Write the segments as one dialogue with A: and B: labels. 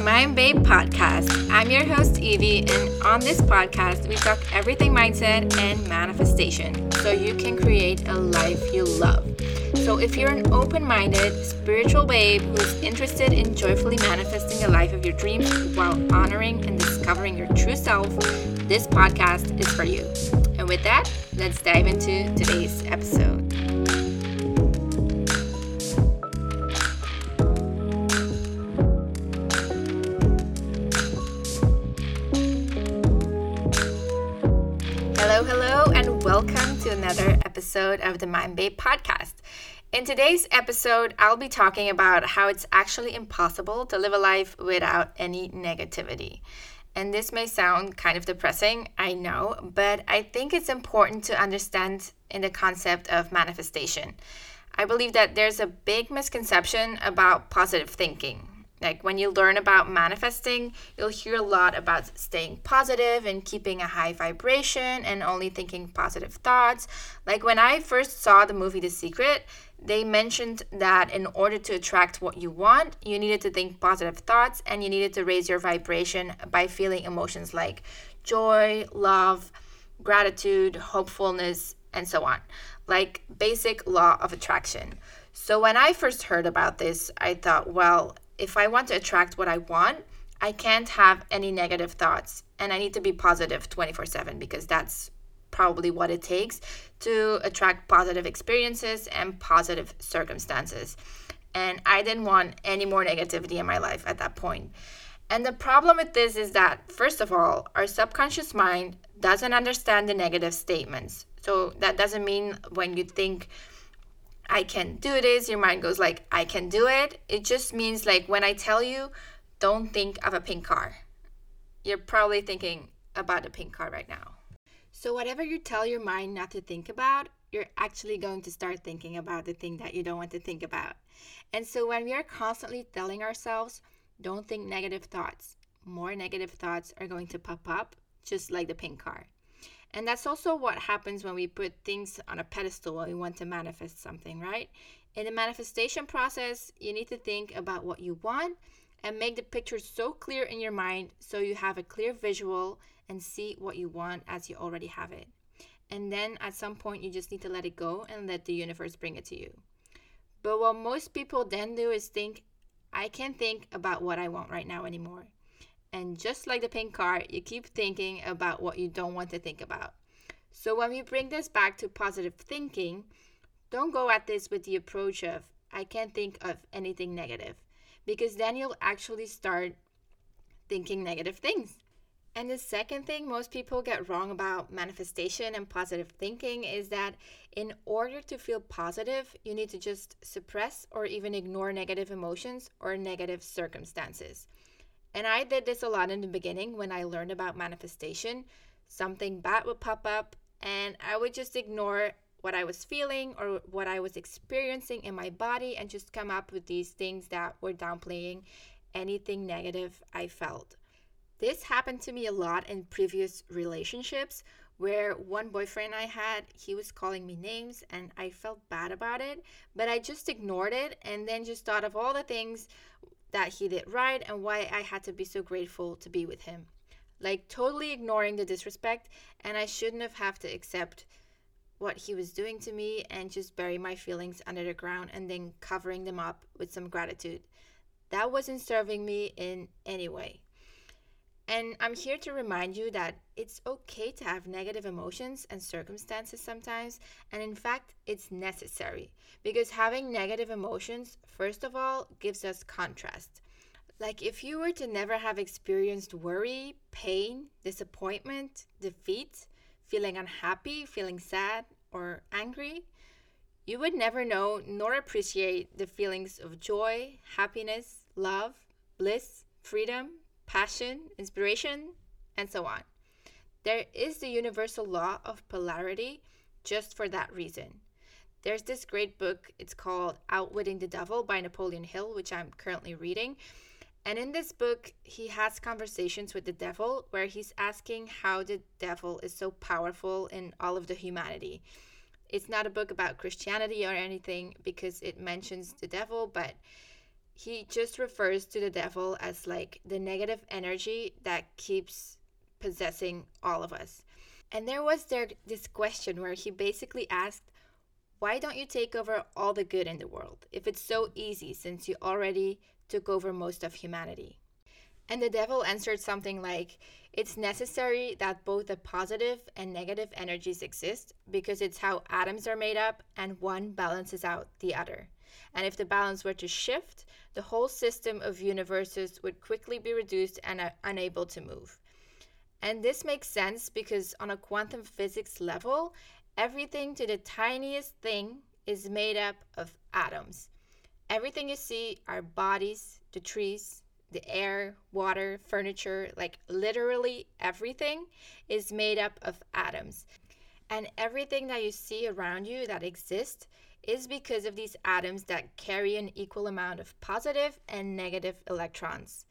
A: the Mind Babe podcast. I'm your host, Evie, and on this podcast, we talk everything mindset and manifestation so you can create a life you love. So, if you're an open minded, spiritual babe who's interested in joyfully manifesting the life of your dreams while honoring and discovering your true self, this podcast is for you. And with that, let's dive into today's episode. Another episode of the Mind Babe podcast. In today's episode, I'll be talking about how it's actually impossible to live a life without any negativity. And this may sound kind of depressing, I know, but I think it's important to understand in the concept of manifestation. I believe that there's a big misconception about positive thinking. Like when you learn about manifesting, you'll hear a lot about staying positive and keeping a high vibration and only thinking positive thoughts. Like when I first saw the movie The Secret, they mentioned that in order to attract what you want, you needed to think positive thoughts and you needed to raise your vibration by feeling emotions like joy, love, gratitude, hopefulness, and so on. Like basic law of attraction. So when I first heard about this, I thought, well, if I want to attract what I want, I can't have any negative thoughts and I need to be positive 24 7 because that's probably what it takes to attract positive experiences and positive circumstances. And I didn't want any more negativity in my life at that point. And the problem with this is that, first of all, our subconscious mind doesn't understand the negative statements. So that doesn't mean when you think, I can do this, your mind goes like, I can do it. It just means like when I tell you, don't think of a pink car. You're probably thinking about a pink car right now. So, whatever you tell your mind not to think about, you're actually going to start thinking about the thing that you don't want to think about. And so, when we are constantly telling ourselves, don't think negative thoughts, more negative thoughts are going to pop up, just like the pink car. And that's also what happens when we put things on a pedestal when we want to manifest something, right? In the manifestation process, you need to think about what you want and make the picture so clear in your mind so you have a clear visual and see what you want as you already have it. And then at some point, you just need to let it go and let the universe bring it to you. But what most people then do is think, I can't think about what I want right now anymore. And just like the pink car, you keep thinking about what you don't want to think about. So when we bring this back to positive thinking, don't go at this with the approach of, I can't think of anything negative, because then you'll actually start thinking negative things. And the second thing most people get wrong about manifestation and positive thinking is that in order to feel positive, you need to just suppress or even ignore negative emotions or negative circumstances. And I did this a lot in the beginning when I learned about manifestation. Something bad would pop up, and I would just ignore what I was feeling or what I was experiencing in my body and just come up with these things that were downplaying anything negative I felt. This happened to me a lot in previous relationships where one boyfriend I had, he was calling me names and I felt bad about it, but I just ignored it and then just thought of all the things that he did right and why I had to be so grateful to be with him. Like totally ignoring the disrespect, and I shouldn't have had to accept what he was doing to me and just bury my feelings under the ground and then covering them up with some gratitude. That wasn't serving me in any way. And I'm here to remind you that it's okay to have negative emotions and circumstances sometimes. And in fact, it's necessary because having negative emotions, first of all, gives us contrast. Like if you were to never have experienced worry, pain, disappointment, defeat, feeling unhappy, feeling sad, or angry, you would never know nor appreciate the feelings of joy, happiness, love, bliss, freedom, passion, inspiration, and so on. There is the universal law of polarity just for that reason. There's this great book, it's called Outwitting the Devil by Napoleon Hill, which I'm currently reading. And in this book, he has conversations with the devil where he's asking how the devil is so powerful in all of the humanity. It's not a book about Christianity or anything because it mentions the devil, but he just refers to the devil as like the negative energy that keeps possessing all of us. And there was there this question where he basically asked, why don't you take over all the good in the world if it's so easy since you already took over most of humanity? And the devil answered something like, It's necessary that both the positive and negative energies exist because it's how atoms are made up and one balances out the other. And if the balance were to shift, the whole system of universes would quickly be reduced and unable to move. And this makes sense because on a quantum physics level, everything to the tiniest thing is made up of atoms. Everything you see, our bodies, the trees, the air, water, furniture, like literally everything is made up of atoms. And everything that you see around you that exists is because of these atoms that carry an equal amount of positive and negative electrons.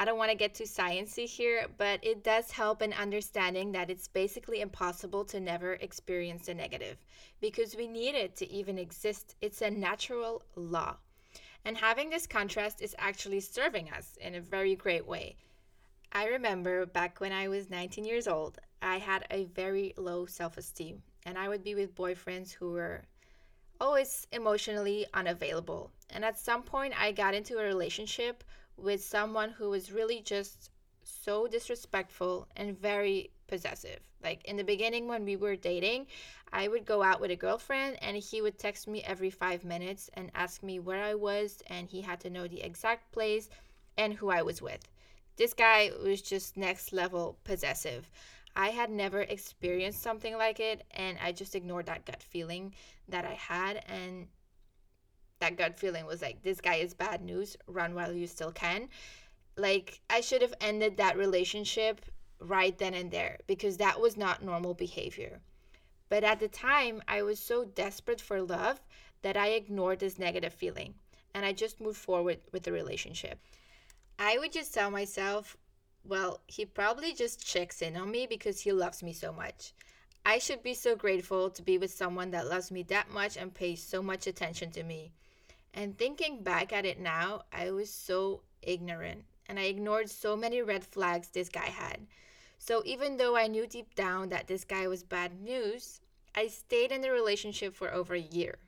A: I don't want to get too sciencey here, but it does help in understanding that it's basically impossible to never experience a negative because we need it to even exist. It's a natural law. And having this contrast is actually serving us in a very great way. I remember back when I was 19 years old, I had a very low self esteem, and I would be with boyfriends who were always emotionally unavailable. And at some point, I got into a relationship with someone who was really just so disrespectful and very possessive. Like in the beginning, when we were dating, I would go out with a girlfriend and he would text me every five minutes and ask me where I was, and he had to know the exact place and who I was with. This guy was just next level possessive. I had never experienced something like it, and I just ignored that gut feeling that I had. And that gut feeling was like, this guy is bad news, run while you still can. Like, I should have ended that relationship right then and there because that was not normal behavior. But at the time, I was so desperate for love that I ignored this negative feeling and I just moved forward with the relationship. I would just tell myself, well, he probably just checks in on me because he loves me so much. I should be so grateful to be with someone that loves me that much and pays so much attention to me. And thinking back at it now, I was so ignorant and I ignored so many red flags this guy had. So even though I knew deep down that this guy was bad news, I stayed in the relationship for over a year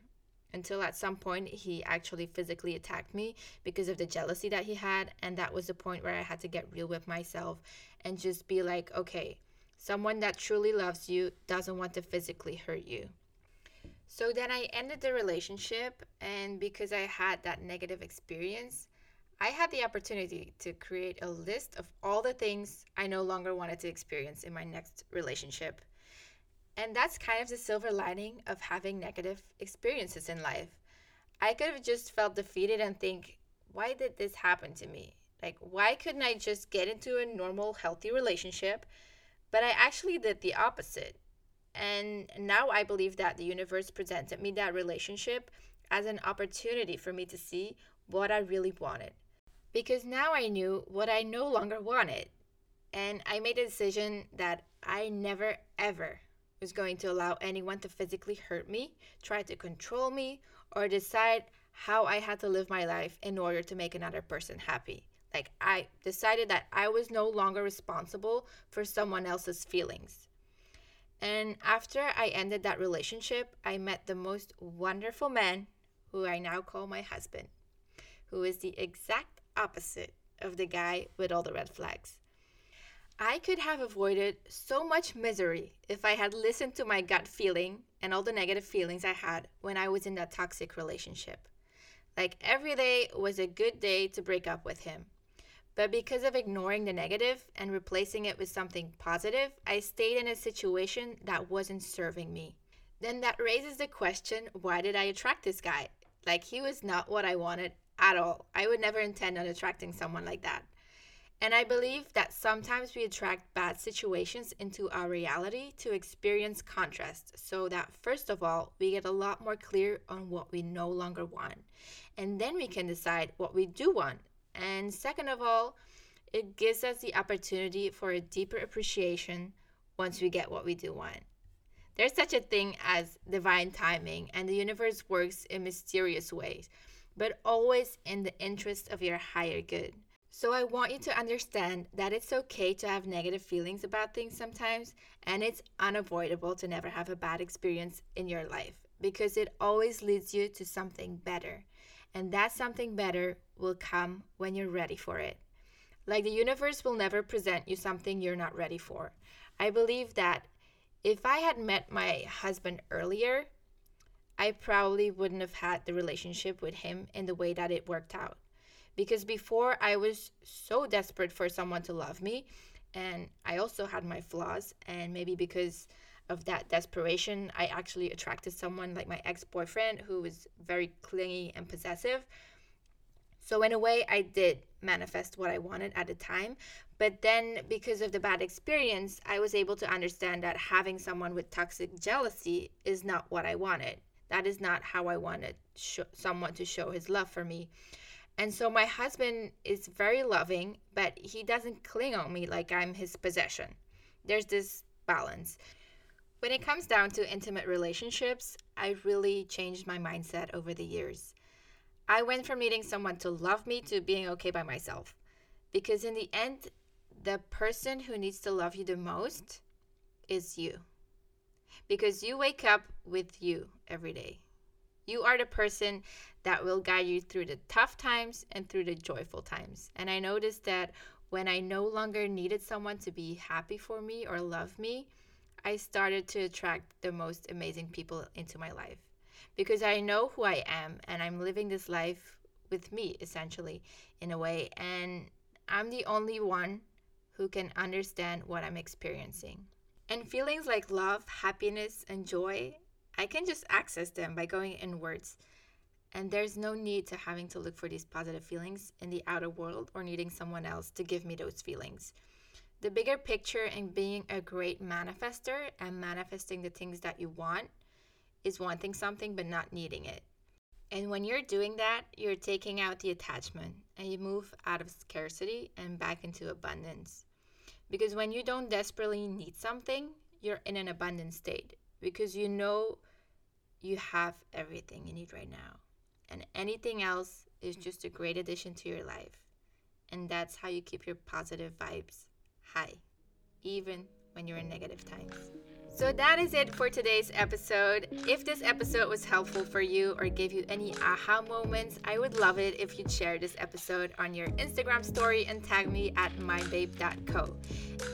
A: until at some point he actually physically attacked me because of the jealousy that he had. And that was the point where I had to get real with myself and just be like, okay, someone that truly loves you doesn't want to physically hurt you. So then I ended the relationship, and because I had that negative experience, I had the opportunity to create a list of all the things I no longer wanted to experience in my next relationship. And that's kind of the silver lining of having negative experiences in life. I could have just felt defeated and think, why did this happen to me? Like, why couldn't I just get into a normal, healthy relationship? But I actually did the opposite. And now I believe that the universe presented me that relationship as an opportunity for me to see what I really wanted. Because now I knew what I no longer wanted. And I made a decision that I never, ever was going to allow anyone to physically hurt me, try to control me, or decide how I had to live my life in order to make another person happy. Like, I decided that I was no longer responsible for someone else's feelings. And after I ended that relationship, I met the most wonderful man who I now call my husband, who is the exact opposite of the guy with all the red flags. I could have avoided so much misery if I had listened to my gut feeling and all the negative feelings I had when I was in that toxic relationship. Like every day was a good day to break up with him. But because of ignoring the negative and replacing it with something positive, I stayed in a situation that wasn't serving me. Then that raises the question why did I attract this guy? Like, he was not what I wanted at all. I would never intend on attracting someone like that. And I believe that sometimes we attract bad situations into our reality to experience contrast, so that first of all, we get a lot more clear on what we no longer want. And then we can decide what we do want and second of all, it gives us the opportunity for a deeper appreciation once we get what we do want. There's such a thing as divine timing, and the universe works in mysterious ways. but always in the interest of your higher good. So I want you to understand that it's okay to have negative feelings about things sometimes, and it's unavoidable to never have a bad experience in your life because it always leads you to something better. And that something better will come when you're ready for it. Like the universe will never present you something you're not ready for. I believe that if I had met my husband earlier, I probably wouldn't have had the relationship with him in the way that it worked out because before I was so desperate for someone to love me and I also had my flaws and maybe because of that desperation I actually attracted someone like my ex-boyfriend who was very clingy and possessive. So in a way I did manifest what I wanted at the time, but then because of the bad experience, I was able to understand that having someone with toxic jealousy is not what I wanted. That is not how I wanted sh- someone to show his love for me. And so my husband is very loving, but he doesn't cling on me like I'm his possession. There's this balance. When it comes down to intimate relationships, I really changed my mindset over the years. I went from needing someone to love me to being okay by myself. Because in the end, the person who needs to love you the most is you. Because you wake up with you every day. You are the person that will guide you through the tough times and through the joyful times. And I noticed that when I no longer needed someone to be happy for me or love me, I started to attract the most amazing people into my life because I know who I am and I'm living this life with me essentially in a way and I'm the only one who can understand what I'm experiencing. And feelings like love, happiness, and joy I can just access them by going inwards. And there's no need to having to look for these positive feelings in the outer world or needing someone else to give me those feelings. The bigger picture in being a great manifester and manifesting the things that you want is wanting something but not needing it. And when you're doing that, you're taking out the attachment and you move out of scarcity and back into abundance. Because when you don't desperately need something, you're in an abundant state because you know you have everything you need right now. And anything else is mm. just a great addition to your life. And that's how you keep your positive vibes high, even when you're in negative times. So that is it for today's episode. If this episode was helpful for you or gave you any aha moments, I would love it if you'd share this episode on your Instagram story and tag me at mindbabe.co.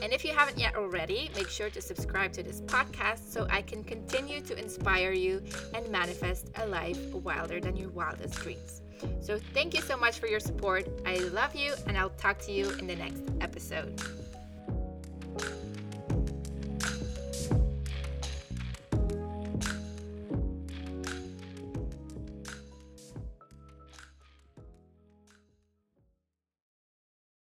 A: And if you haven't yet already, make sure to subscribe to this podcast so I can continue to inspire you and manifest a life wilder than your wildest dreams. So thank you so much for your support. I love you, and I'll talk to you in the next episode.